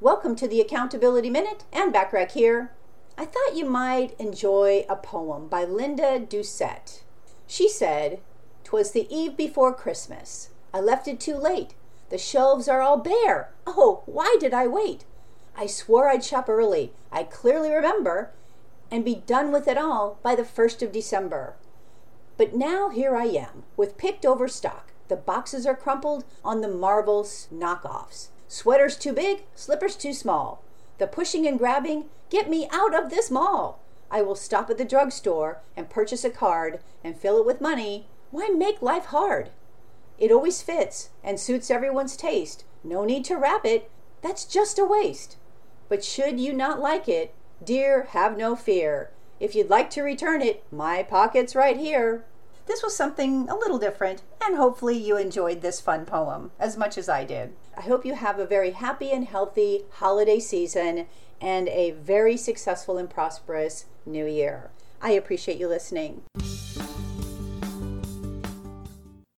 Welcome to the Accountability Minute and Backrack here. I thought you might enjoy a poem by Linda Doucett. She said, "'Twas the eve before Christmas. I left it too late. The shelves are all bare. Oh, why did I wait? I swore I'd shop early, I clearly remember, and be done with it all by the first of December. But now here I am, with picked over stock. The boxes are crumpled on the Marvels knockoffs. Sweaters too big, slippers too small. The pushing and grabbing get me out of this mall. I will stop at the drugstore and purchase a card and fill it with money. Why make life hard? It always fits and suits everyone's taste. No need to wrap it. That's just a waste. But should you not like it, dear, have no fear. If you'd like to return it, my pocket's right here. This was something a little different, and hopefully you enjoyed this fun poem as much as I did. I hope you have a very happy and healthy holiday season and a very successful and prosperous new year. I appreciate you listening.